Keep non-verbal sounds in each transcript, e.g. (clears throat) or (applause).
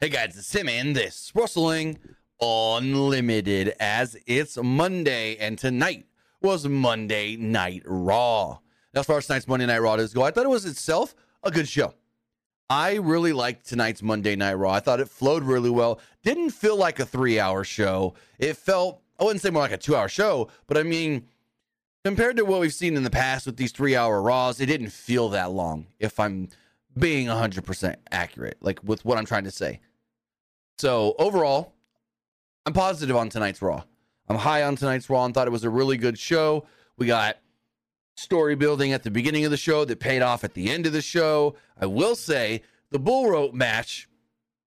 Hey guys, it's Tim and this Wrestling Unlimited as it's Monday and tonight was Monday Night Raw. Now, as far as tonight's Monday Night Raw does go, I thought it was itself a good show. I really liked tonight's Monday Night Raw. I thought it flowed really well. Didn't feel like a three hour show. It felt, I wouldn't say more like a two hour show, but I mean, compared to what we've seen in the past with these three hour Raws, it didn't feel that long, if I'm being 100% accurate, like with what I'm trying to say. So overall, I'm positive on tonight's Raw. I'm high on tonight's Raw and thought it was a really good show. We got story building at the beginning of the show that paid off at the end of the show. I will say the bull rope match,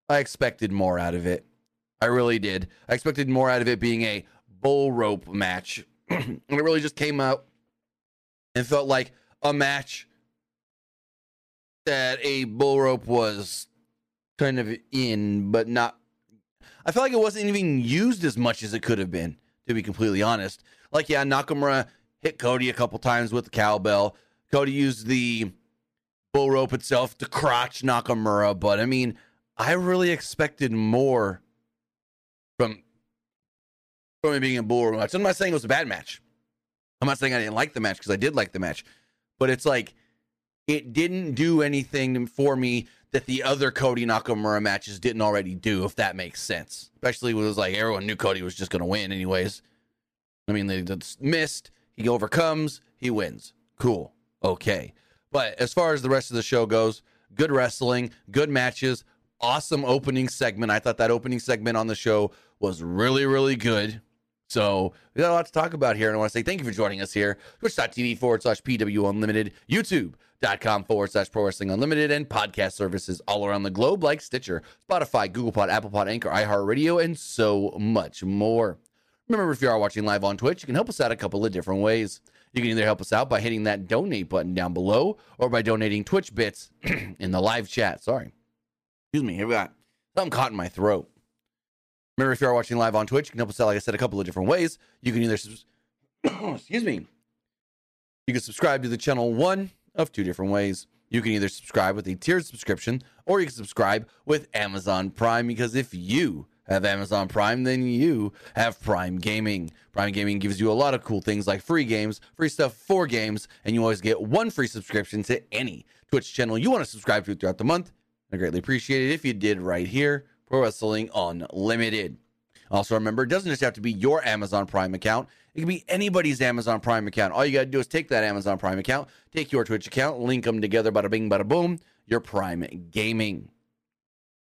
I expected more out of it. I really did. I expected more out of it being a bull rope match. and (clears throat) it really just came out and felt like a match that a bull rope was kind of in, but not. I felt like it wasn't even used as much as it could have been, to be completely honest. Like, yeah, Nakamura hit Cody a couple times with the cowbell. Cody used the bull rope itself to crotch Nakamura, but I mean, I really expected more from from it being a bull rope match. I'm not saying it was a bad match. I'm not saying I didn't like the match because I did like the match, but it's like it didn't do anything for me that the other Cody Nakamura matches didn't already do, if that makes sense. Especially when it was like everyone knew Cody was just going to win, anyways. I mean, they missed. He overcomes. He wins. Cool. Okay. But as far as the rest of the show goes, good wrestling, good matches, awesome opening segment. I thought that opening segment on the show was really, really good. So we got a lot to talk about here. And I want to say thank you for joining us here. Twitch.tv forward slash PW Unlimited, YouTube.com forward slash Pro Wrestling Unlimited, and podcast services all around the globe like Stitcher, Spotify, Google Pod, Apple Pod, Anchor, iHeartRadio, and so much more. Remember, if you are watching live on Twitch, you can help us out a couple of different ways. You can either help us out by hitting that donate button down below or by donating Twitch bits (clears throat) in the live chat. Sorry. Excuse me. Here we got something caught in my throat. Remember, if you are watching live on Twitch, you can help us out, like I said, a couple of different ways. You can either, (coughs) excuse me, you can subscribe to the channel one of two different ways. You can either subscribe with a tiered subscription or you can subscribe with Amazon Prime because if you have Amazon Prime, then you have Prime Gaming. Prime Gaming gives you a lot of cool things like free games, free stuff for games, and you always get one free subscription to any Twitch channel you want to subscribe to throughout the month. I greatly appreciate it if you did right here. Pro Wrestling Unlimited. Also, remember, it doesn't just have to be your Amazon Prime account. It can be anybody's Amazon Prime account. All you got to do is take that Amazon Prime account, take your Twitch account, link them together, bada bing, bada boom, your Prime Gaming.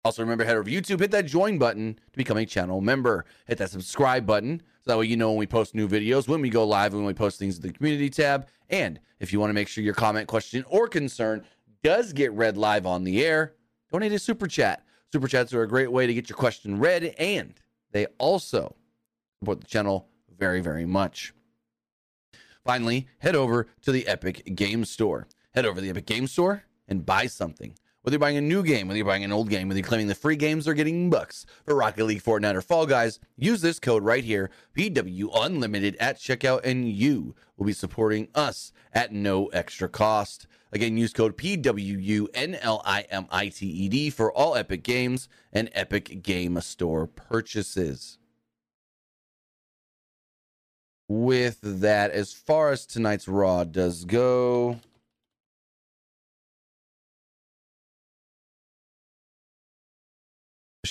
Also, remember, head over to YouTube, hit that join button to become a channel member. Hit that subscribe button so that way you know when we post new videos, when we go live, when we post things in the community tab. And if you want to make sure your comment, question, or concern does get read live on the air, donate a super chat. Super chats are a great way to get your question read, and they also support the channel very, very much. Finally, head over to the Epic Game Store. Head over to the Epic Game Store and buy something. Whether you're buying a new game, whether you're buying an old game, whether you're claiming the free games or getting bucks for Rocket League, Fortnite, or Fall Guys, use this code right here, PW Unlimited at checkout, and you will be supporting us at no extra cost. Again, use code PWUNLIMITED for all Epic Games and Epic Game Store purchases. With that, as far as tonight's Raw does go,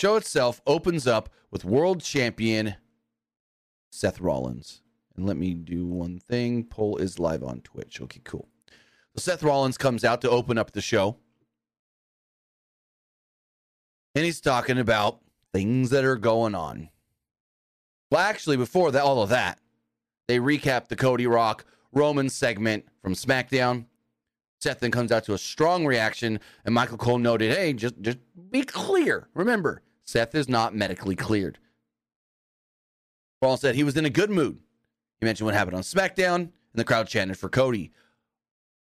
show itself opens up with world champion Seth Rollins. And let me do one thing. Poll is live on Twitch. Okay, cool. So Seth Rollins comes out to open up the show. And he's talking about things that are going on. Well, actually, before that, all of that, they recap the Cody Rock Roman segment from SmackDown. Seth then comes out to a strong reaction, and Michael Cole noted, "Hey, just just be clear. Remember, Seth is not medically cleared." Rollins said he was in a good mood. He mentioned what happened on SmackDown, and the crowd chanted for Cody.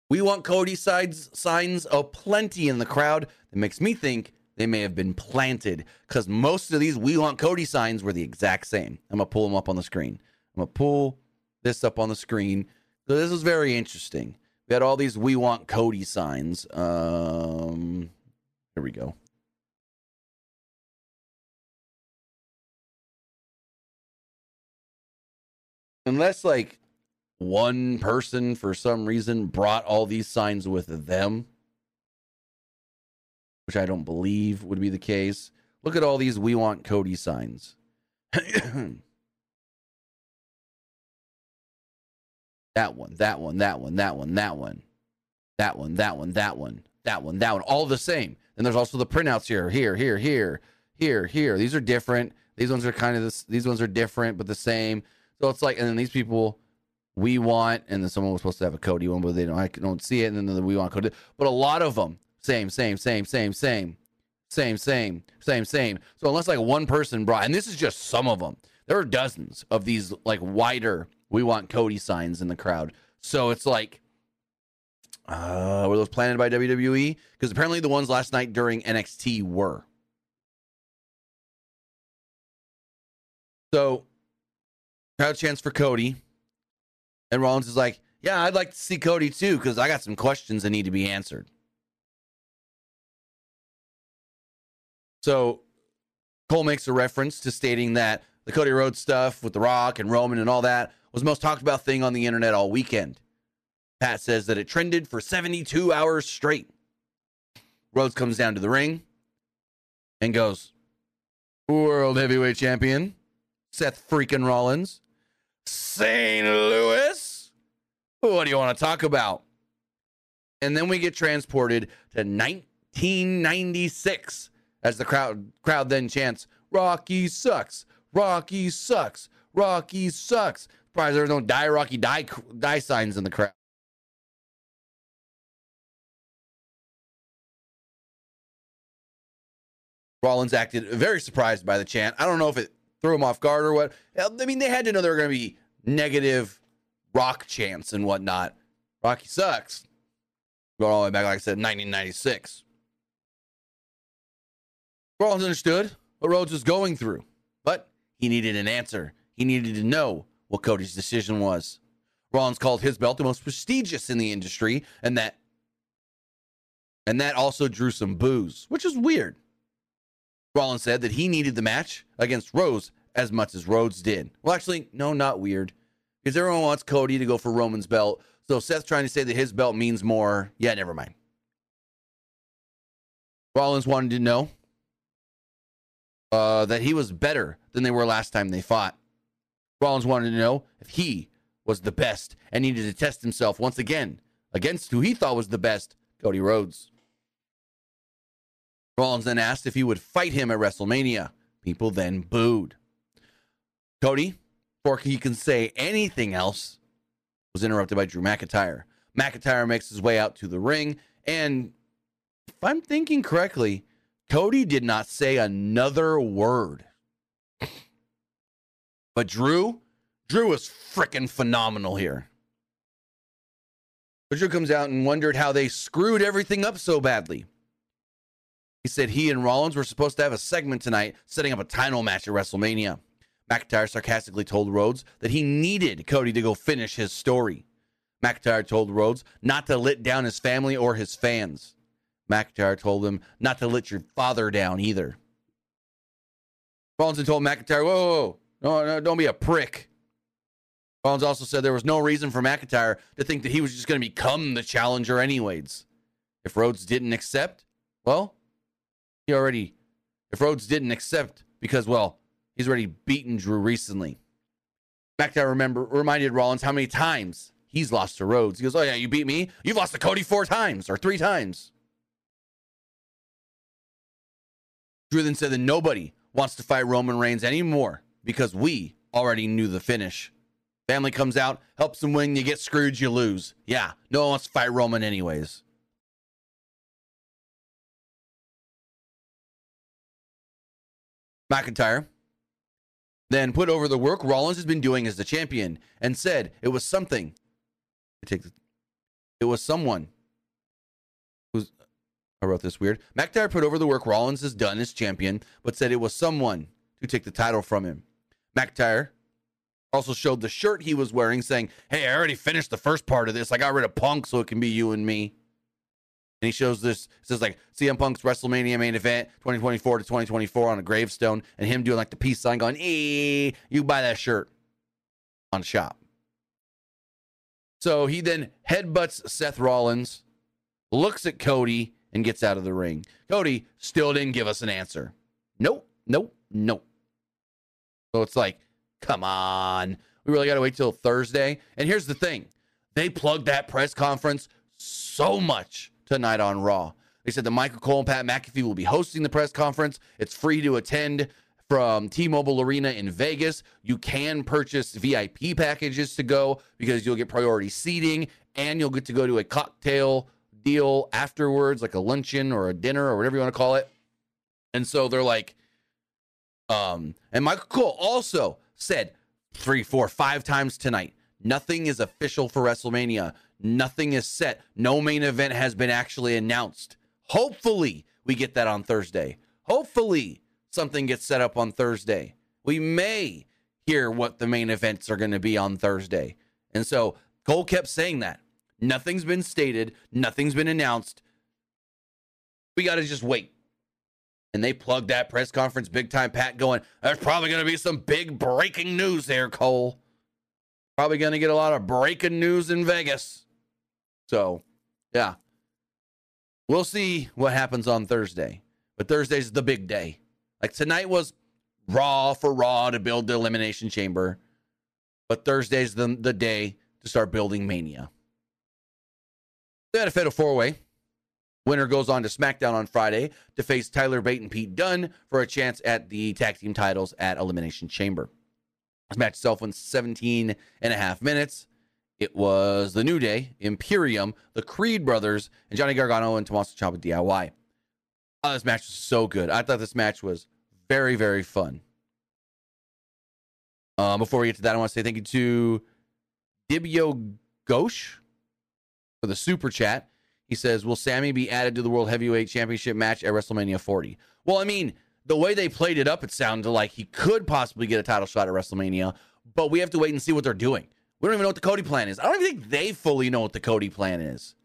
We want Cody sides signs aplenty in the crowd. That makes me think they may have been planted because most of these we want Cody signs were the exact same. I'm gonna pull them up on the screen. I'm gonna pull this up on the screen. So this was very interesting. We had all these we want Cody signs. Um, here we go. Unless like one person for some reason brought all these signs with them, which I don't believe would be the case. Look at all these "We Want Cody" signs. (coughs) that one, that one, that one, that one, that one, that one, that one, that one, that one, that one, all the same. And there's also the printouts here, here, here, here, here, here. These are different. These ones are kind of this. These ones are different, but the same. So it's like, and then these people, we want, and then someone was supposed to have a Cody one, but they don't. I don't see it, and then the we want Cody. But a lot of them, same, same, same, same, same, same, same, same, same. So unless like one person brought, and this is just some of them. There are dozens of these like wider we want Cody signs in the crowd. So it's like, uh, were those planted by WWE? Because apparently the ones last night during NXT were. So, crowd chance for Cody. And Rollins is like, yeah, I'd like to see Cody too, because I got some questions that need to be answered. So, Cole makes a reference to stating that the Cody Rhodes stuff with The Rock and Roman and all that was the most talked about thing on the internet all weekend. Pat says that it trended for 72 hours straight. Rhodes comes down to the ring and goes, World Heavyweight Champion, Seth freaking Rollins, St. Louis. What do you want to talk about? And then we get transported to 1996 as the crowd crowd then chants, Rocky sucks, Rocky sucks, Rocky sucks. Surprised there's no die Rocky die die signs in the crowd. Rollins acted very surprised by the chant. I don't know if it threw him off guard or what. I mean, they had to know there were going to be negative rock chants and whatnot. Rocky sucks. Going all the way back, like I said, 1996. Rollins understood what Rhodes was going through, but he needed an answer. He needed to know what Cody's decision was. Rollins called his belt the most prestigious in the industry, and that and that also drew some boos, which is weird. Rollins said that he needed the match against Rhodes as much as Rhodes did. Well, actually, no, not weird. Because everyone wants Cody to go for Roman's belt. So Seth trying to say that his belt means more. Yeah, never mind. Rollins wanted to know uh, that he was better than they were last time they fought. Rollins wanted to know if he was the best and needed to test himself once again against who he thought was the best, Cody Rhodes. Rollins then asked if he would fight him at WrestleMania. People then booed. Cody, before he can say anything else, was interrupted by Drew McIntyre. McIntyre makes his way out to the ring, and if I'm thinking correctly, Cody did not say another word. But Drew, Drew was freaking phenomenal here. But Drew comes out and wondered how they screwed everything up so badly. He said he and Rollins were supposed to have a segment tonight setting up a title match at WrestleMania. McIntyre sarcastically told Rhodes that he needed Cody to go finish his story. McIntyre told Rhodes not to let down his family or his fans. McIntyre told him not to let your father down either. Rollins told McIntyre, whoa, whoa, whoa, no, no, don't be a prick. Rollins also said there was no reason for McIntyre to think that he was just going to become the challenger, anyways. If Rhodes didn't accept, well, he already. If Rhodes didn't accept because, well, he's already beaten Drew recently. McIntyre remember reminded Rollins how many times he's lost to Rhodes. He goes, "Oh yeah, you beat me. You've lost to Cody four times or three times." Drew then said that nobody wants to fight Roman Reigns anymore because we already knew the finish. Family comes out, helps him win, you get screwed, you lose. Yeah, no one wants to fight Roman anyways. McIntyre then put over the work Rollins has been doing as the champion and said it was something. It was someone who's I wrote this weird. McIntyre put over the work Rollins has done as champion, but said it was someone to take the title from him. McIntyre also showed the shirt he was wearing, saying, Hey, I already finished the first part of this. I got rid of Punk so it can be you and me. And he shows this, it says like CM Punk's WrestleMania main event 2024 to 2024 on a gravestone, and him doing like the peace sign going, Hey, you buy that shirt. on shop. So he then headbutts Seth Rollins, looks at Cody, and gets out of the ring. Cody still didn't give us an answer. Nope, nope, nope. So it's like, come on. We really got to wait till Thursday. And here's the thing they plugged that press conference so much tonight on Raw. They said that Michael Cole and Pat McAfee will be hosting the press conference. It's free to attend from T Mobile Arena in Vegas. You can purchase VIP packages to go because you'll get priority seating and you'll get to go to a cocktail deal afterwards, like a luncheon or a dinner or whatever you want to call it. And so they're like, um, and Michael Cole also said three, four, five times tonight nothing is official for WrestleMania. Nothing is set. No main event has been actually announced. Hopefully, we get that on Thursday. Hopefully, something gets set up on Thursday. We may hear what the main events are going to be on Thursday. And so Cole kept saying that. Nothing's been stated, nothing's been announced. We got to just wait. And they plugged that press conference big time, Pat going, There's probably going to be some big breaking news there, Cole. Probably going to get a lot of breaking news in Vegas. So, yeah. We'll see what happens on Thursday. But Thursday's the big day. Like tonight was Raw for Raw to build the Elimination Chamber. But Thursday's the, the day to start building Mania. They had a Fatal Four Way. Winner goes on to SmackDown on Friday to face Tyler Bate and Pete Dunne for a chance at the tag team titles at Elimination Chamber. This match itself went 17 and a half minutes. It was the New Day, Imperium, the Creed brothers, and Johnny Gargano and Tommaso Ciampa DIY. Oh, this match was so good. I thought this match was very, very fun. Um, before we get to that, I want to say thank you to Dibio Ghosh for the super chat. He says, Will Sammy be added to the World Heavyweight Championship match at WrestleMania 40? Well, I mean, the way they played it up, it sounded like he could possibly get a title shot at WrestleMania, but we have to wait and see what they're doing. We don't even know what the Cody plan is. I don't even think they fully know what the Cody plan is.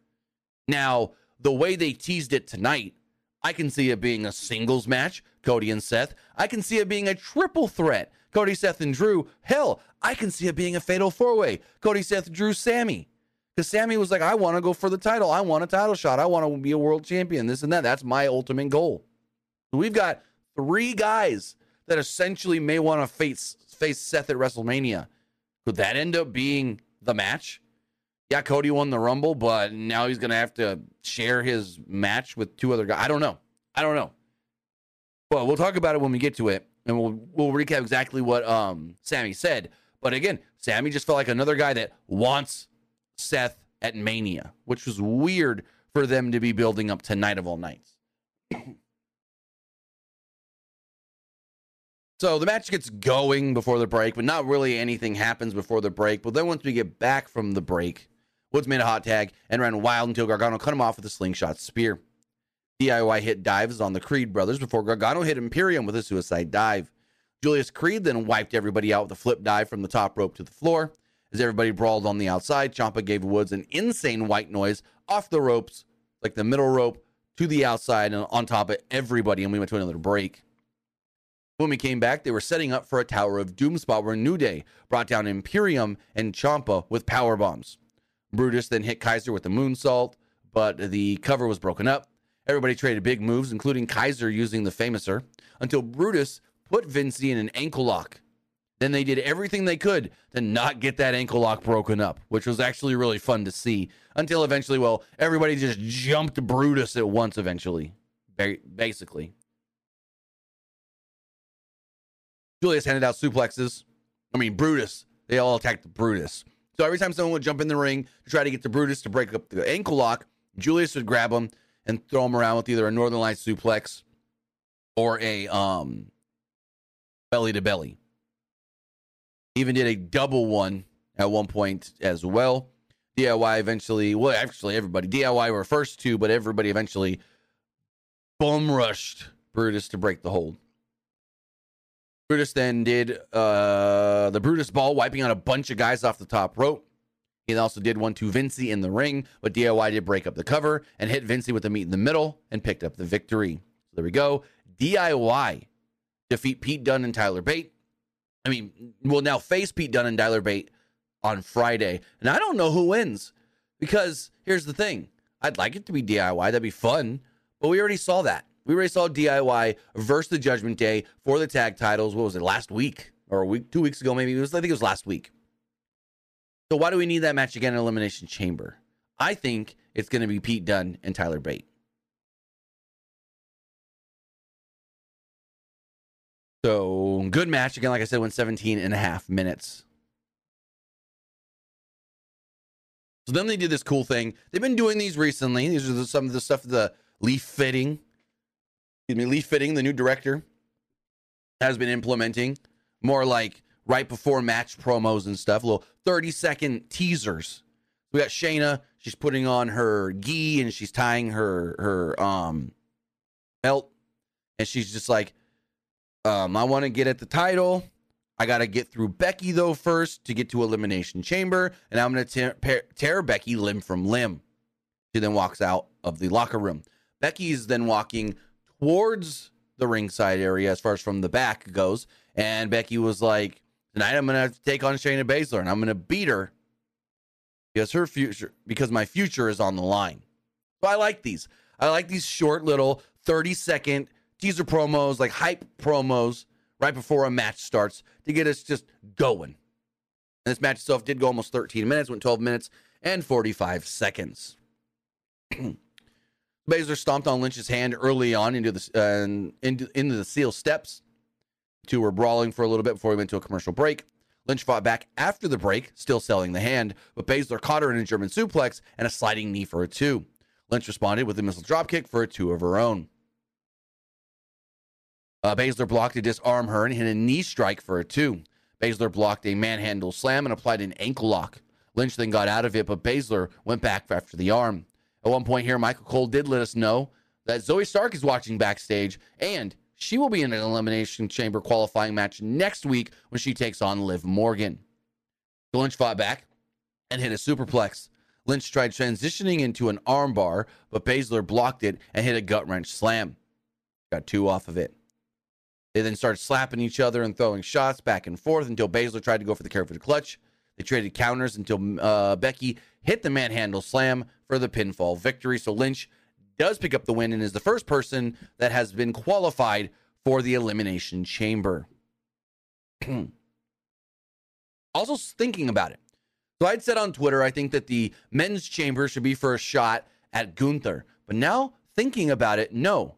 Now, the way they teased it tonight, I can see it being a singles match, Cody and Seth. I can see it being a triple threat, Cody, Seth, and Drew. Hell, I can see it being a fatal four way, Cody, Seth, Drew, Sammy. Because Sammy was like, I want to go for the title. I want a title shot. I want to be a world champion, this and that. That's my ultimate goal. We've got three guys that essentially may want to face face Seth at WrestleMania. Could that end up being the match? Yeah, Cody won the Rumble, but now he's going to have to share his match with two other guys. I don't know. I don't know. Well, we'll talk about it when we get to it, and we'll we'll recap exactly what um Sammy said. But again, Sammy just felt like another guy that wants Seth at Mania, which was weird for them to be building up tonight of all nights. So the match gets going before the break, but not really anything happens before the break. But then once we get back from the break, Woods made a hot tag and ran wild until Gargano cut him off with a slingshot spear. DIY hit dives on the Creed brothers before Gargano hit Imperium with a suicide dive. Julius Creed then wiped everybody out with a flip dive from the top rope to the floor. As everybody brawled on the outside, Ciampa gave Woods an insane white noise off the ropes, like the middle rope, to the outside and on top of everybody, and we went to another break. When we came back, they were setting up for a Tower of Doom spot where New Day brought down Imperium and Ciampa with power bombs. Brutus then hit Kaiser with a moonsault, but the cover was broken up. Everybody traded big moves, including Kaiser using the Famouser, until Brutus put Vinci in an ankle lock. Then they did everything they could to not get that ankle lock broken up, which was actually really fun to see. Until eventually, well, everybody just jumped Brutus at once, eventually, basically. Julius handed out suplexes. I mean, Brutus. They all attacked Brutus. So every time someone would jump in the ring to try to get to Brutus to break up the ankle lock, Julius would grab him and throw him around with either a Northern Light suplex or a um, belly to belly. Even did a double one at one point as well. DIY eventually, well, actually, everybody. DIY were first two, but everybody eventually bum rushed Brutus to break the hold. Brutus then did uh, the Brutus ball, wiping out a bunch of guys off the top rope. He also did one to Vinci in the ring, but DIY did break up the cover and hit Vinci with the meat in the middle and picked up the victory. So there we go. DIY defeat Pete Dunne and Tyler Bate. I mean, will now face Pete Dunne and Tyler Bate on Friday. And I don't know who wins because here's the thing I'd like it to be DIY, that'd be fun, but we already saw that. We already saw DIY versus the Judgment Day for the tag titles. What was it, last week or a week, two weeks ago, maybe? It was, I think it was last week. So why do we need that match again in Elimination Chamber? I think it's going to be Pete Dunne and Tyler Bate. So good match again. Like I said, went 17 and a half minutes. So then they did this cool thing. They've been doing these recently. These are some of the stuff the Lee Fitting. Excuse me, Lee Fitting. The new director has been implementing more like right before match promos and stuff. Little 30 second teasers. We got Shayna. She's putting on her gi and she's tying her her um belt, and she's just like, um, I want to get at the title. I got to get through Becky, though, first to get to Elimination Chamber. And I'm going to tear, tear Becky limb from limb. She then walks out of the locker room. Becky is then walking towards the ringside area as far as from the back goes. And Becky was like, Tonight I'm to take on Shayna Baszler and I'm to beat her because her future, because my future is on the line. So I like these. I like these short little 30 second teaser promos, like hype promos right before a match starts to get us just going. And this match itself did go almost 13 minutes, went 12 minutes and 45 seconds. (clears throat) Baszler stomped on Lynch's hand early on into the uh, into, into the seal steps. Two were brawling for a little bit before we went to a commercial break. Lynch fought back after the break, still selling the hand, but Baszler caught her in a German suplex and a sliding knee for a two. Lynch responded with a missile dropkick for a two of her own. Uh, Baszler blocked to disarm her and hit a knee strike for a two. Baszler blocked a manhandle slam and applied an ankle lock. Lynch then got out of it, but Baszler went back after the arm. At one point here, Michael Cole did let us know that Zoey Stark is watching backstage and she will be in an Elimination Chamber qualifying match next week when she takes on Liv Morgan. Lynch fought back and hit a superplex. Lynch tried transitioning into an armbar, but Baszler blocked it and hit a gut wrench slam. Got two off of it. They then started slapping each other and throwing shots back and forth until Baszler tried to go for the Kirifuda Clutch. They traded counters until uh, Becky hit the manhandle slam for the pinfall victory. So Lynch does pick up the win and is the first person that has been qualified for the Elimination Chamber. (clears throat) also, thinking about it. So I'd said on Twitter, I think that the men's chamber should be for a shot at Gunther. But now, thinking about it, no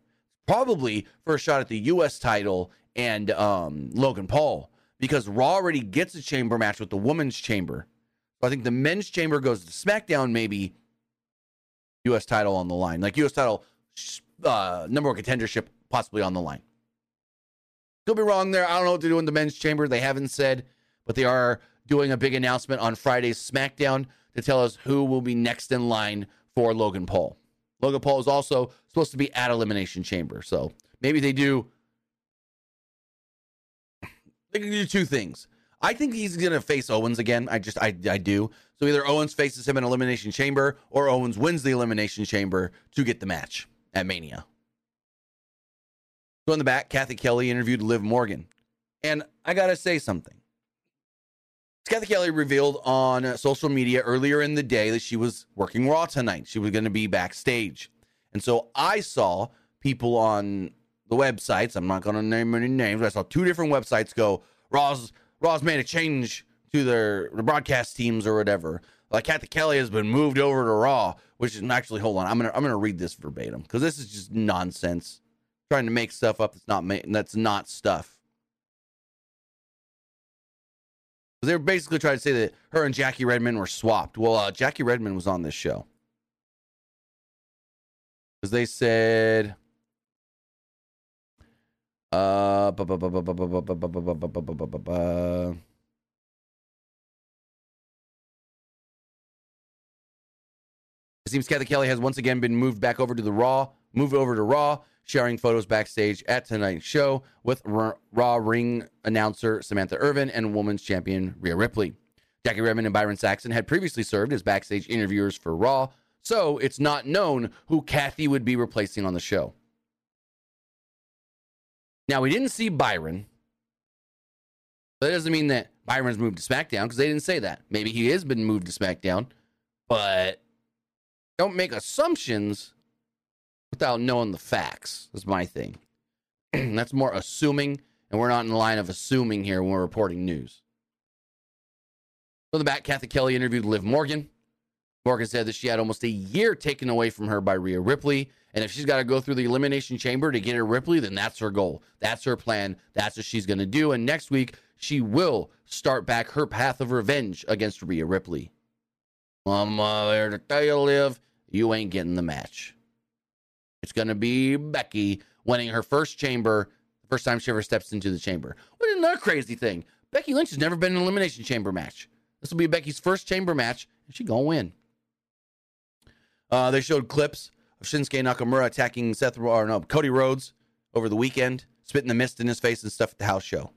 probably for a shot at the U.S. title and um, Logan Paul because Raw already gets a chamber match with the women's chamber. So I think the men's chamber goes to SmackDown, maybe U.S. title on the line, like U.S. title uh, number one contendership possibly on the line. Could be wrong there. I don't know what to do in the men's chamber. They haven't said, but they are doing a big announcement on Friday's SmackDown to tell us who will be next in line for Logan Paul. Logan Paul is also supposed to be at Elimination Chamber. So maybe they do. They can do two things. I think he's going to face Owens again. I just, I, I do. So either Owens faces him in Elimination Chamber or Owens wins the Elimination Chamber to get the match at Mania. So in the back, Cathy Kelly interviewed Liv Morgan. And I got to say something. Cathy Kelly revealed on social media earlier in the day that she was working Raw tonight. She was going to be backstage. And so I saw people on the websites, I'm not going to name any names, I saw two different websites go, Raw's, Raw's made a change to their the broadcast teams or whatever. Like Cathy Kelly has been moved over to Raw, which is actually hold on, I'm gonna I'm gonna read this verbatim because this is just nonsense. Trying to make stuff up that's not ma- that's not stuff. They were basically trying to say that her and Jackie Redmond were swapped. Well, uh, Jackie Redmond was on this show. Because they said. Uh, it seems Cathy Kelly has once again been moved back over to the Raw, moved over to Raw sharing photos backstage at tonight's show with Raw ring announcer Samantha Irvin and women's champion Rhea Ripley. Jackie Redmond and Byron Saxton had previously served as backstage interviewers for Raw, so it's not known who Cathy would be replacing on the show. Now, we didn't see Byron. That doesn't mean that Byron's moved to SmackDown because they didn't say that. Maybe he has been moved to SmackDown, but don't make assumptions without knowing the facts. Is my thing. (clears throat) That's more assuming, and we're not in the line of assuming here when we're reporting news. So the back, Cathy Kelly interviewed Liv Morgan. Morgan said that she had almost a year taken away from her by Rhea Ripley. And if she's got to go through the elimination chamber to get her Ripley, then that's her goal. That's her plan. That's what she's going to do. And next week, she will start back her path of revenge against Rhea Ripley. I'm there to tell you, Liv, you ain't getting the match. It's going to be Becky winning her first chamber, first time she ever steps into the chamber. What another crazy thing. Becky Lynch has never been in an elimination chamber match. This will be Becky's first chamber match, and she gonna win. Uh, they showed clips of Shinsuke Nakamura attacking Seth or no Cody Rhodes over the weekend, spitting the mist in his face and stuff at the house show.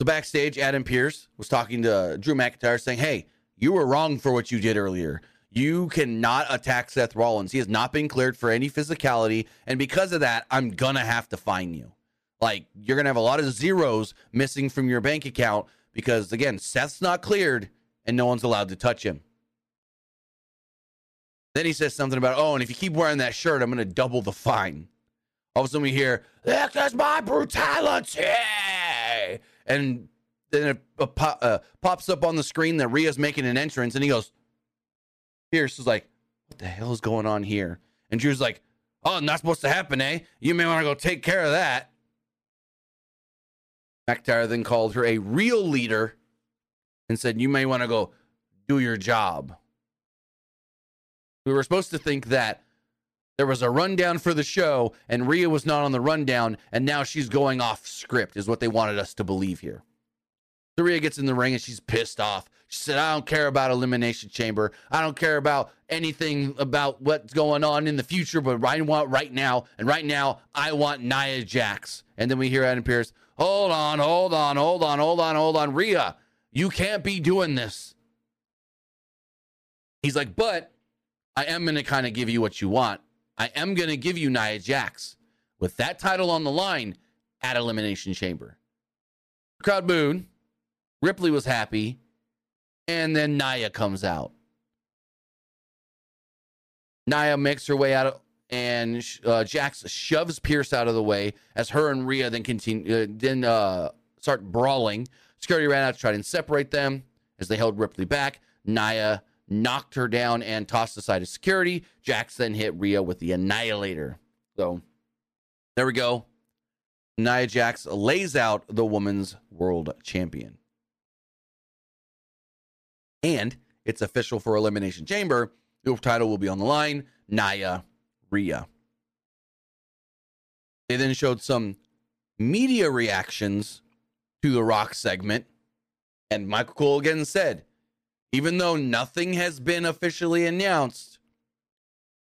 So backstage, Adam Pearce was talking to Drew McIntyre, saying, "Hey, you were wrong for what you did earlier. You cannot attack Seth Rollins. He has not been cleared for any physicality, and because of that, I'm gonna have to fine you. Like you're gonna have a lot of zeros missing from your bank account because again, Seth's not cleared, and no one's allowed to touch him." Then he says something about, "Oh, and if you keep wearing that shirt, I'm gonna double the fine." All of a sudden, we hear, "This is my brutality." and then it uh, pop, uh, pops up on the screen that Rhea's making an entrance, and he goes, Pearce is like, "What the hell is going on here?" And Drew's like, "Oh, not supposed to happen, eh? You may want to go take care of that." McIntyre then called her a real leader and said, "You may want to go do your job." We were supposed to think that there was a rundown for the show, and Rhea was not on the rundown, and now she's going off script, is what they wanted us to believe here. So Rhea gets in the ring and she's pissed off. She said, I don't care about Elimination Chamber. I don't care about anything about what's going on in the future, but I want right now. And right now, I want Nia Jax. And then we hear Adam Pearce, hold on, hold on, hold on, hold on, hold on. Rhea, you can't be doing this. He's like, but I am going to kind of give you what you want. I am going to give you Nia Jax with that title on the line at Elimination Chamber. Crowd booed. Ripley was happy. And then Nia comes out. Nia makes her way out, and uh, Jax shoves Pearce out of the way as her and Rhea then continue, uh, then uh, start brawling. Security ran out to try and separate them as they held Ripley back. Nia knocked her down and tossed aside his security. Jax then hit Rhea with the Annihilator. So there we go. Nia Jax lays out the women's world champion. And it's official for Elimination Chamber. The title will be on the line Nia Rhea. They then showed some media reactions to the Rock segment. And Michael Cole again said, even though nothing has been officially announced,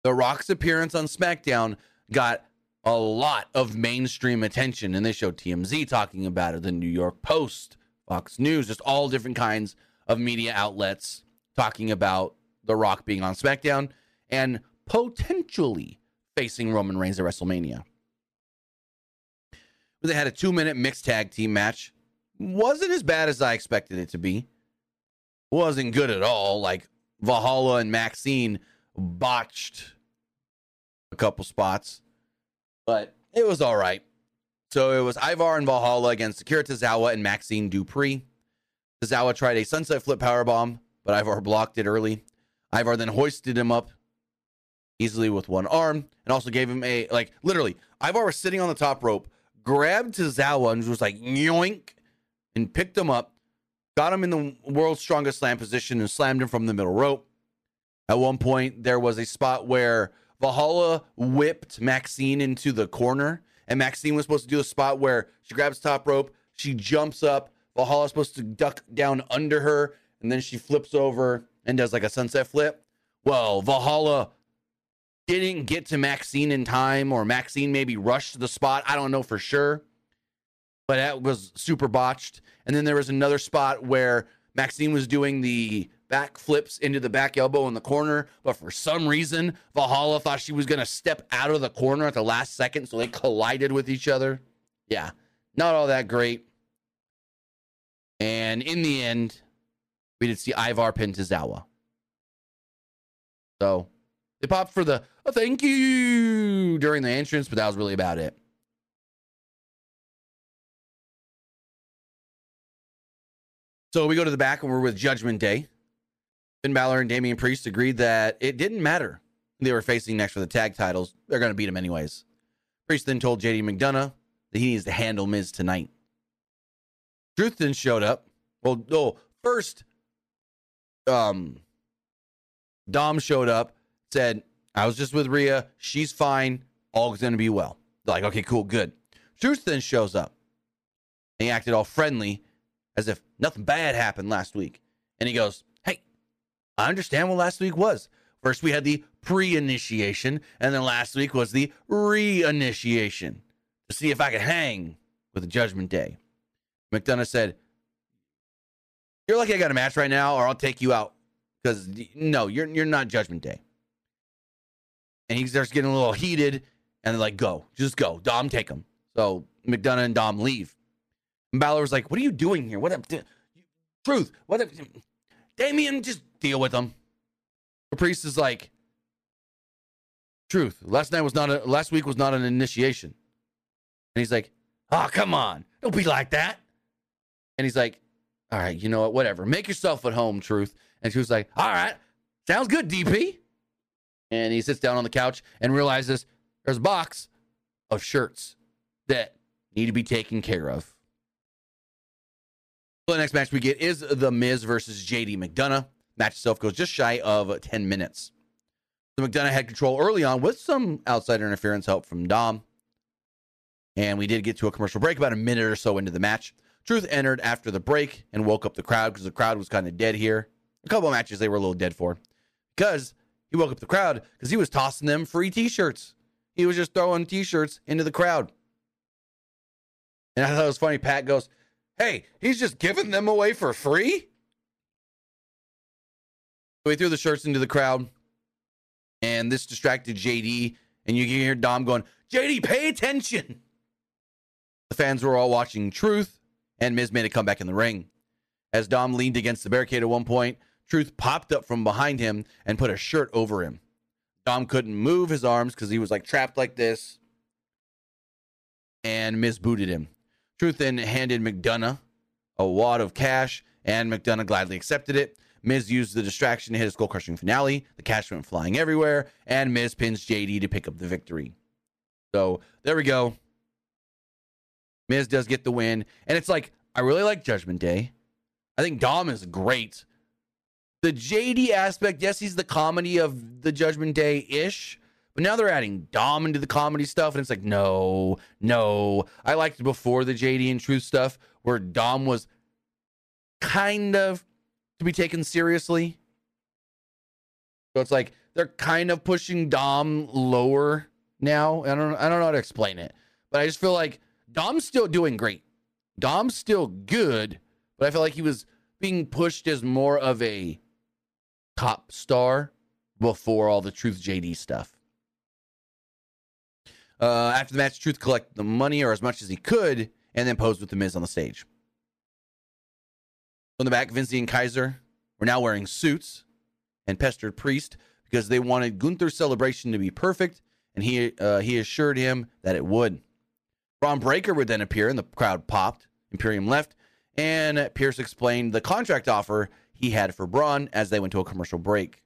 The Rock's appearance on SmackDown got a lot of mainstream attention. And they showed TMZ talking about it, the New York Post, Fox News, just all different kinds of media outlets talking about The Rock being on SmackDown and potentially facing Roman Reigns at WrestleMania. They had a two minute mixed tag team match. Wasn't as bad as I expected it to be wasn't good at all. Like Valhalla and Maxxine botched a couple spots, but it was all right. So it was Ivar and Valhalla against Akira Tozawa and Maxxine Dupri. Tozawa tried a sunset flip power bomb, but Ivar blocked it early. Ivar then hoisted him up easily with one arm and also gave him a like literally Ivar was sitting on the top rope, grabbed Tozawa and was like yoink and picked him up got him in the world's strongest slam position and slammed him from the middle rope. At one point, there was a spot where Valhalla whipped Maxxine into the corner, and Maxxine was supposed to do a spot where she grabs top rope, she jumps up. Valhalla's supposed to duck down under her, and then she flips over and does like a sunset flip. Well, Valhalla didn't get to Maxxine in time, or Maxxine maybe rushed to the spot. I don't know for sure but that was super botched. And then there was another spot where Maxxine was doing the back flips into the back elbow in the corner, but for some reason, Valhalla thought she was going to step out of the corner at the last second, so they collided with each other. Yeah, not all that great. And in the end, we did see Ivar pin Tozawa. So they popped for the oh, thank you during the entrance, but that was really about it. So we go to the back and we're with Judgment Day. Finn Balor and Damian Priest agreed that it didn't matter. They were facing next for the tag titles. They're going to beat him anyways. Priest then told JD McDonough that he needs to handle Miz tonight. Truth then showed up. Well, oh, first, um, Dom showed up, said, I was just with Rhea. She's fine. All's going to be well. Like, okay, cool, good. Truth then shows up. And he acted all friendly as if nothing bad happened last week. And he goes, Hey, I understand what last week was. First, we had the pre initiation, and then last week was the re initiation to see if I could hang with the Judgment Day. McDonough said, You're lucky I got a match right now, or I'll take you out. Because no, you're you're not Judgment Day. And he starts getting a little heated, and like, Go, just go. Dom, take him. So McDonough and Dom leave. And Balor was like, What are you doing here? What up? Truth. What up? Damian, just deal with him. Priest is like, Truth. Last night was not a last week was not an initiation. And he's like, Oh, come on. Don't be like that. And he's like, All right, you know what? Whatever. Make yourself at home, Truth. And she was like, All right, sounds good, DP. And he sits down on the couch and realizes there's a box of shirts that need to be taken care of. So the next match we get is The Miz versus JD McDonough. Match itself goes just shy of 10 minutes. So McDonough had control early on with some outside interference help from Dom. And we did get to a commercial break about a minute or so into the match. Truth entered after the break and woke up the crowd because the crowd was kind of dead here. A couple of matches they were a little dead for. Because he woke up the crowd because he was tossing them free t shirts. He was just throwing t shirts into the crowd. And I thought it was funny. Pat goes, Hey, he's just giving them away for free? So he threw the shirts into the crowd, and this distracted JD. And you can hear Dom going, JD, pay attention. The fans were all watching Truth, and Miz made a comeback in the ring. As Dom leaned against the barricade at one point, Truth popped up from behind him and put a shirt over him. Dom couldn't move his arms because he was like trapped like this. And Miz booted him. Truth then handed McDonough a wad of cash, and McDonough gladly accepted it. Miz used the distraction to hit a skull crushing finale. The cash went flying everywhere, and Miz pins JD to pick up the victory. So there we go. Miz does get the win. And it's like, I really like Judgment Day. I think Dom is great. The JD aspect, yes, he's the comedy of the Judgment Day ish, but now they're adding Dom into the comedy stuff, and it's like, no, no. I liked before the JD and Truth stuff where Dom was kind of to be taken seriously. So it's like they're kind of pushing Dom lower now. I don't I don't know how to explain it. But I just feel like Dom's still doing great. Dom's still good, but I feel like he was being pushed as more of a top star before all the Truth JD stuff. Uh, after the match, Truth collected the money or as much as he could and then posed with The Miz on the stage. On the back, Vinci and Kaiser were now wearing suits and pestered Priest because they wanted Gunther's celebration to be perfect, and he uh, he assured him that it would. Bron Breakker would then appear, and the crowd popped. Imperium left, and Pearce explained the contract offer he had for Bron as they went to a commercial break.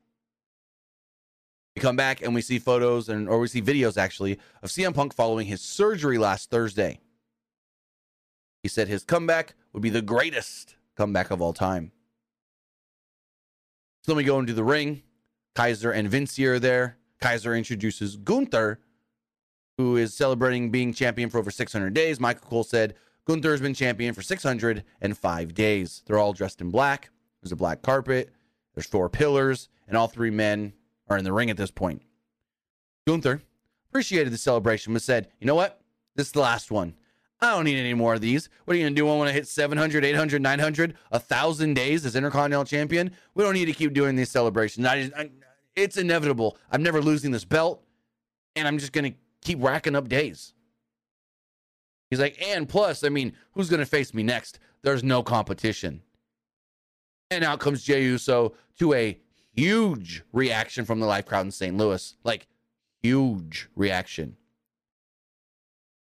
We come back and we see photos and or we see videos actually of CM Punk following his surgery last Thursday. He said his comeback would be the greatest comeback of all time. So then we go into the ring. Kaiser and Vinci are there. Kaiser introduces Gunther, who is celebrating being champion for over 600 days. Michael Cole said Gunther has been champion for 605 days. They're all dressed in black. There's a black carpet. There's four pillars, and all three men are in the ring at this point. Gunther appreciated the celebration, but said, "You know what? This is the last one. I don't need any more of these. What are you going to do? when I hit 700, 800, 900, 1,000 days as Intercontinental Champion? We don't need to keep doing these celebrations. I just, I, it's inevitable. I'm never losing this belt, and I'm just going to keep racking up days. He's like, and plus, I mean, who's going to face me next? There's no competition. And out comes Jey Uso to a huge reaction from the live crowd in St. Louis. Like, huge reaction.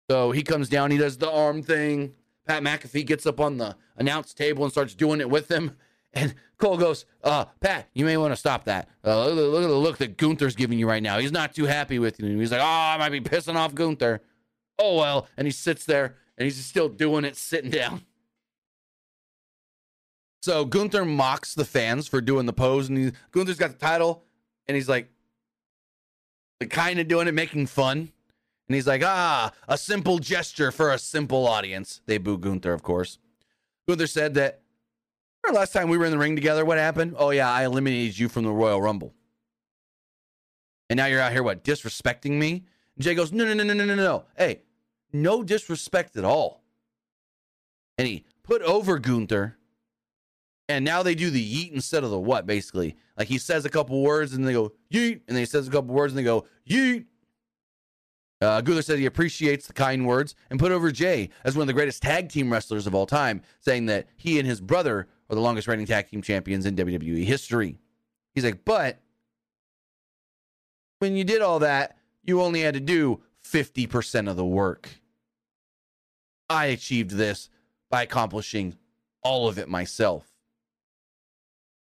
So he comes down, he does the arm thing. Pat McAfee gets up on the announce table and starts doing it with him. (laughs) And Cole goes, uh, Pat, you may want to stop that. Uh, look, look, at the look that Gunther's giving you right now. He's not too happy with you. He's like, oh, I might be pissing off Gunther. Oh, well. And he sits there and he's still doing it sitting down. So Gunther mocks the fans for doing the pose. And he, Gunther's got the title and he's like, like kind of doing it, making fun. And he's like, ah, a simple gesture for a simple audience. They boo Gunther, of course. Gunther said that last time we were in the ring together, what happened? Oh, yeah, I eliminated you from the Royal Rumble. And now you're out here, what, disrespecting me? And Jey goes, no, no, no, no, no, no, no. Hey, no disrespect at all. And he put over Gunther. And now they do the yeet instead of the what, basically. Like he says a couple words and they go, yeet. And then he says a couple words and they go, yeet. Uh, Gunther said he appreciates the kind words and put over Jey as one of the greatest tag team wrestlers of all time, saying that he and his brother are the longest reigning tag team champions in WWE history. He's like, but when you did all that, you only had to do 50% of the work. I achieved this by accomplishing all of it myself.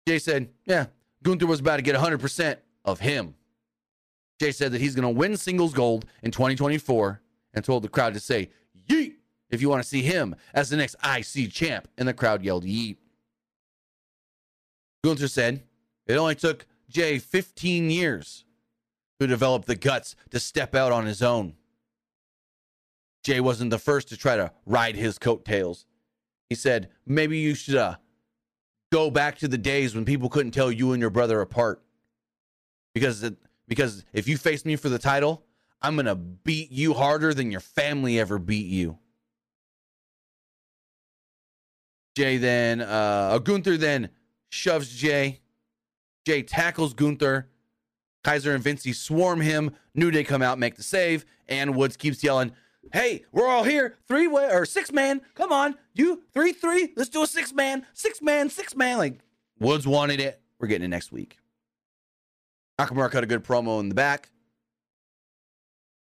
Jey said, yeah, Gunther was about to get 100% of him. Jey said that he's going to win singles gold in 2024 and told the crowd to say, yeet, if you want to see him as the next IC champ. And the crowd yelled, yeet. Gunther said it only took Jey 15 years to develop the guts to step out on his own. Jey wasn't the first to try to ride his coattails. He said, maybe you should uh, go back to the days when people couldn't tell you and your brother apart. Because it, because if you face me for the title, I'm going to beat you harder than your family ever beat you. Jey then, uh, Gunther then shoves Jey. Jey tackles Gunther. Kaiser and Vinci swarm him. New Day come out, make the save, and Woods keeps yelling, Hey, we're all here. Three way or six man. Come on. You three, three. Let's do a six man. Six man, six man. Like Woods wanted it. We're getting it next week. Nakamura cut a good promo in the back.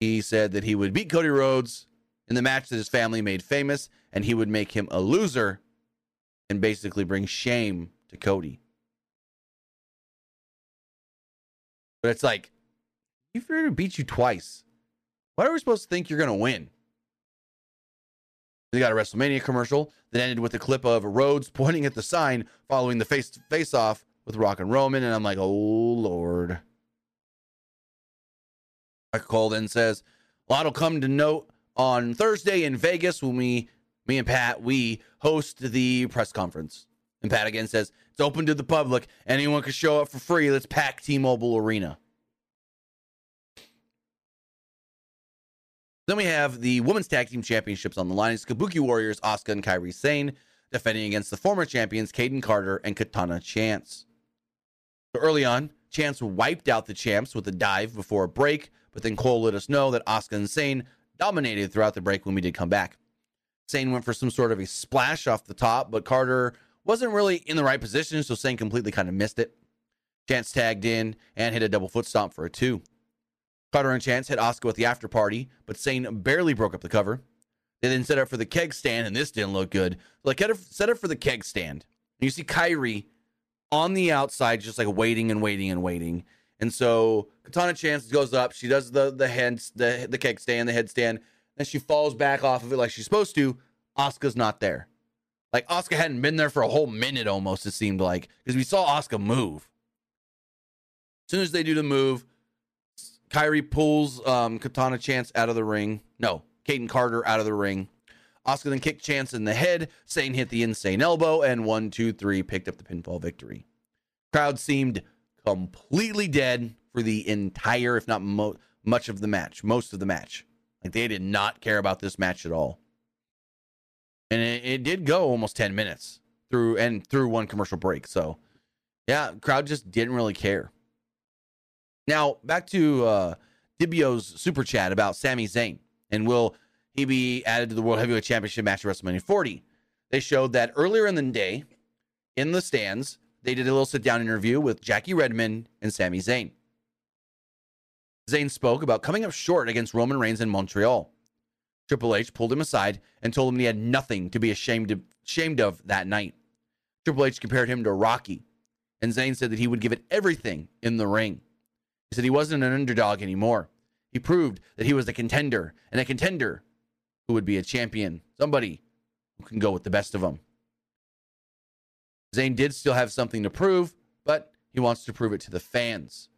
He said that he would beat Cody Rhodes in the match that his family made famous, and he would make him a loser and basically bring shame to Cody. But it's like, if you're to beat you twice, why are we supposed to think you're going to win? They got a WrestleMania commercial that ended with a clip of Rhodes (laughs) pointing at the sign following the face face off with Rock and Roman, and I'm like, oh Lord. Michael Cole then says, a lot will come to note on Thursday in Vegas when we, me and Pat, we host the press conference. And Pat again says, it's open to the public. Anyone can show up for free. Let's pack T Mobile Arena. Then we have the Women's Tag Team Championships on the line. It's Kabuki Warriors, Asuka and Kairi Sane, defending against the former champions, Kayden Carter and Katana Chance. So early on, Chance wiped out the champs with a dive before a break, but then Cole let us know that Asuka and Sane dominated throughout the break when we did come back. Sane went for some sort of a splash off the top, but Carter wasn't really in the right position, so Sane completely kind of missed it. Chance tagged in and hit a double foot stomp for a two. Carter and Chance hit Asuka with the after party, but Sane barely broke up the cover. They then set up for the keg stand, and this didn't look good. Like set up for the keg stand. And you see Kairi on the outside, just like waiting and waiting and waiting. And so Katana Chance goes up. She does the the head the the keg stand, the headstand. Then she falls back off of it like she's supposed to. Asuka's not there. Like Asuka hadn't been there for a whole minute almost. It seemed like because we saw Asuka move. As soon as they do the move, Kairi pulls um, Katana Chance out of the ring. No, Kayden Carter out of the ring. Asuka then kicked Chance in the head. Sane hit the insane elbow, and one, two, three picked up the pinfall victory. Crowd seemed completely dead for the entire, if not mo- much of the match, most of the match. Like they did not care about this match at all. and it, it did go almost 10 minutes through and through one commercial break. So, yeah, crowd just didn't really care. Now, back to uh, Dibio's super chat about Sami Zayn and will he be added to the World Heavyweight Championship match at WrestleMania 40? They showed that earlier in the day in the stands, they did a little sit down interview with Jackie Redmond and Sami Zayn. Zayn spoke about coming up short against Roman Reigns in Montreal. Triple H pulled him aside and told him he had nothing to be ashamed of, ashamed of that night. Triple H compared him to Rocky, and Zayn said that he would give it everything in the ring. He said he wasn't an underdog anymore. He proved that he was a contender, and a contender who would be a champion, somebody who can go with the best of them. Zayn did still have something to prove, but he wants to prove it to the fans.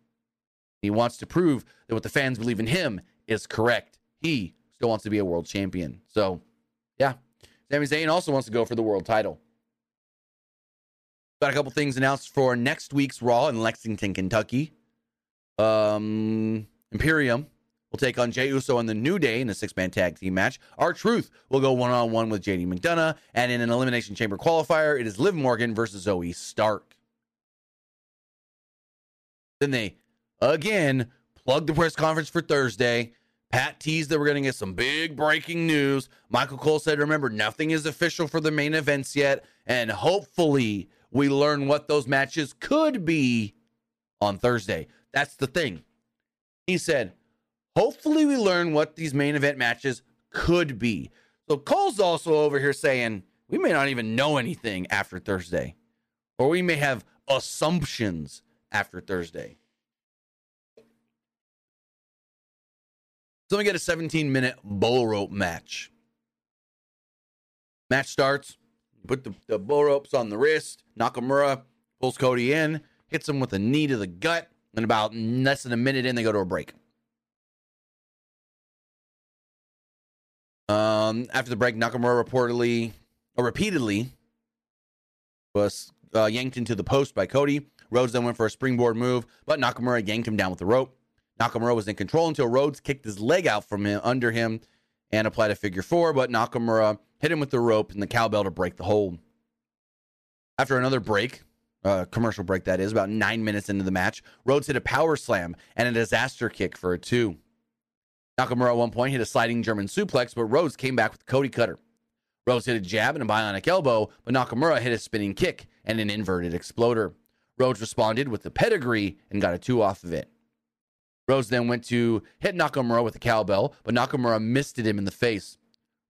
He wants to prove that what the fans believe in him is correct. He still wants to be a world champion. So, yeah. Sami Zayn also wants to go for the world title. Got a couple things announced for next week's Raw in Lexington, Kentucky. Um, Imperium will take on Jey Uso and the New Day in a six man tag team match. R-Truth will go one on one with JD McDonagh. And in an Elimination Chamber qualifier, it is Liv Morgan versus Zoey Stark. Then they again plug the press conference for Thursday. Pat teased that we're going to get some big breaking news. Michael Cole said, remember, nothing is official for the main events yet. And hopefully, we learn what those matches could be on Thursday. That's the thing. He said, hopefully, we learn what these main event matches could be. So Cole's also over here saying, we may not even know anything after Thursday, or we may have assumptions after Thursday. So we get a 17 minute bull rope match. Match starts. Put the, the bull ropes on the wrist. Nakamura pulls Cody in, hits him with a knee to the gut. And about less than a minute in, they go to a break. Um, after the break, Nakamura reportedly or repeatedly was uh, yanked into the post by Cody. Rhodes then went for a springboard move, but Nakamura yanked him down with the rope. Nakamura was in control until Rhodes kicked his leg out from him under him and applied a figure four, but Nakamura hit him with the rope and the cowbell to break the hold. After another break, uh, commercial break that is, about nine minutes into the match, Rhodes hit a power slam and a disaster kick for a two. Nakamura at one point hit a sliding German suplex, but Rhodes came back with a Cody cutter. Rhodes hit a jab and a bionic elbow, but Nakamura hit a spinning kick and an inverted exploder. Rhodes responded with the pedigree and got a two off of it. Rhodes then went to hit Nakamura with a cowbell, but Nakamura missed him in the face.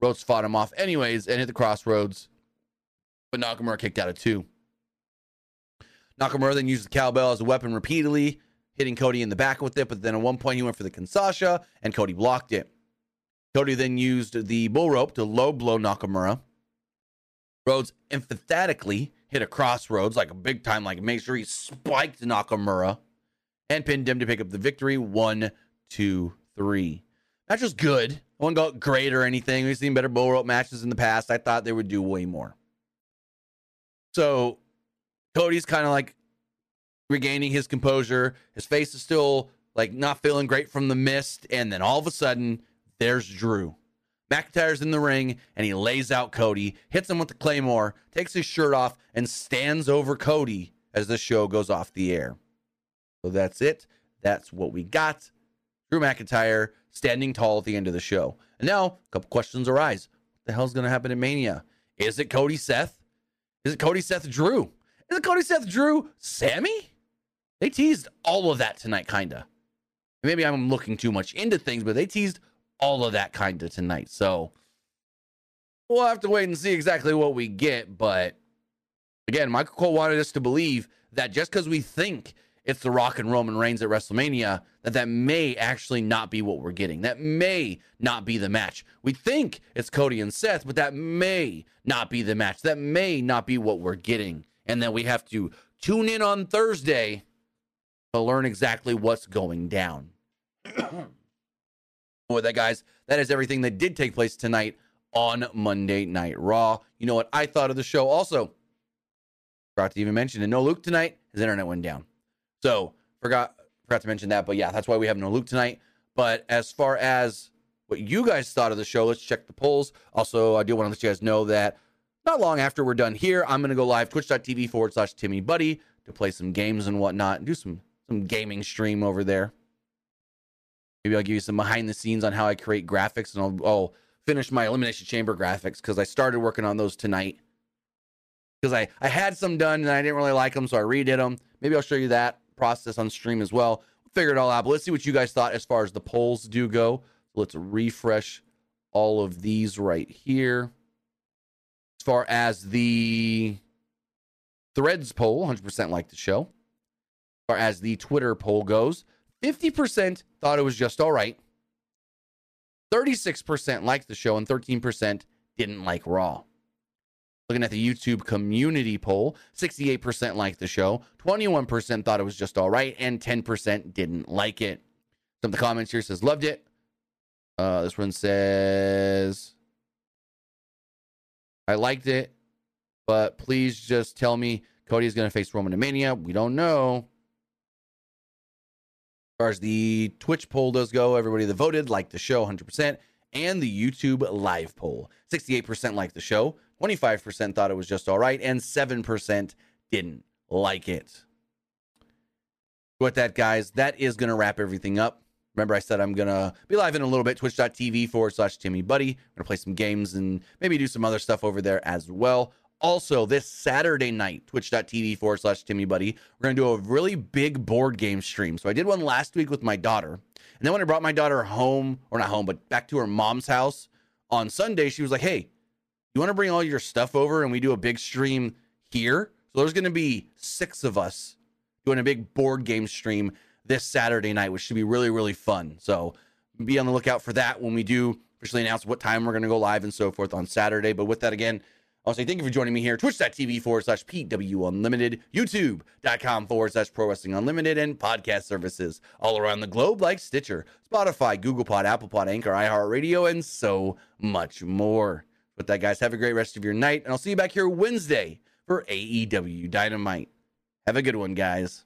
Rhodes fought him off anyways and hit the crossroads, but Nakamura kicked out of two. Nakamura then used the cowbell as a weapon repeatedly, hitting Cody in the back with it, but then at one point he went for the Kinshasa and Cody blocked it. Cody then used the bull rope to low blow Nakamura. Rhodes emphatically hit a crossroads like a big time, like make sure he spiked Nakamura and pinned him to pick up the victory. One, two, three. Match was good. I wouldn't go great or anything. We've seen better bull rope matches in the past. I thought they would do way more. So Cody's kind of like regaining his composure. His face is still like not feeling great from the mist. And then all of a sudden, there's Drew. McIntyre's in the ring and he lays out Cody, hits him with the Claymore, takes his shirt off, and stands over Cody as the show goes off the air. So that's it. That's what we got. Drew McIntyre standing tall at the end of the show. And now a couple questions arise. What the hell's going to happen in Mania? Is it Cody Seth? Is it Cody Seth Drew? Is it Cody Seth Drew Sami? They teased all of that tonight, kinda. Maybe I'm looking too much into things, but they teased all of that kinda tonight. So we'll have to wait and see exactly what we get. But again, Michael Cole wanted us to believe that just because we think it's The Rock and Roman Reigns at WrestleMania, that that may actually not be what we're getting. That may not be the match. We think it's Cody and Seth, but that may not be the match. That may not be what we're getting. And then we have to tune in on Thursday to learn exactly what's going down. (clears throat) With that, guys, that is everything that did take place tonight on Monday Night Raw. You know what I thought of the show also? Forgot to even mention it. No Luke tonight. His internet went down. So forgot forgot to mention that, but yeah, that's why we have no Luke tonight. But as far as what you guys thought of the show. Let's check the polls. Also, I do want to let you guys know that not long after we're done here, I'm going to go live twitch.tv forward slash Timmy Buddy to play some games and whatnot and do some some gaming stream over there. Maybe I'll give you some behind the scenes on how I create graphics and I'll, I'll finish my Elimination Chamber graphics because I started working on those tonight. Because I, I had some done and I didn't really like them, so I redid them. Maybe I'll show you that process on stream as well. Figure it all out. But let's see what you guys thought as far as the polls do go. Let's refresh all of these right here. Far as the Threads poll, 100% like the show. As far as the Twitter poll goes, 50% thought it was just all right. 36% liked the show and 13% didn't like Raw. Looking at the YouTube community poll, 68% liked the show, 21% thought it was just all right, and 10% didn't like it. Some of the comments here says loved it. Uh, this one says I liked it, but please just tell me Cody is going to face Roman Mania. We don't know. As far as the Twitch poll does go, everybody that voted liked the show 100%, and the YouTube live poll 68% liked the show, 25% thought it was just all right, and 7% didn't like it. With that, guys, that is going to wrap everything up. Remember, I said I'm going to be live in a little bit, twitch.tv forward slash Timmy Buddy. I'm going to play some games and maybe do some other stuff over there as well. Also, this Saturday night, twitch.tv forward slash Timmy Buddy, we're going to do a really big board game stream. So I did one last week with my daughter. And then when I brought my daughter home, or not home, but back to her mom's house on Sunday, she was like, hey, you want to bring all your stuff over and we do a big stream here? So there's going to be six of us doing a big board game stream this Saturday night, which should be really, really fun. So be on the lookout for that when we do officially announce what time we're going to go live and so forth on Saturday. But with that, again, I'll say thank you for joining me here. Twitch.tv forward slash PW Unlimited, YouTube.com forward slash Pro Wrestling Unlimited, and podcast services all around the globe like Stitcher, Spotify, Google Pod, Apple Pod, Anchor, iHeartRadio, and so much more. With that, guys, have a great rest of your night, and I'll see you back here Wednesday for AEW Dynamite. Have a good one, guys.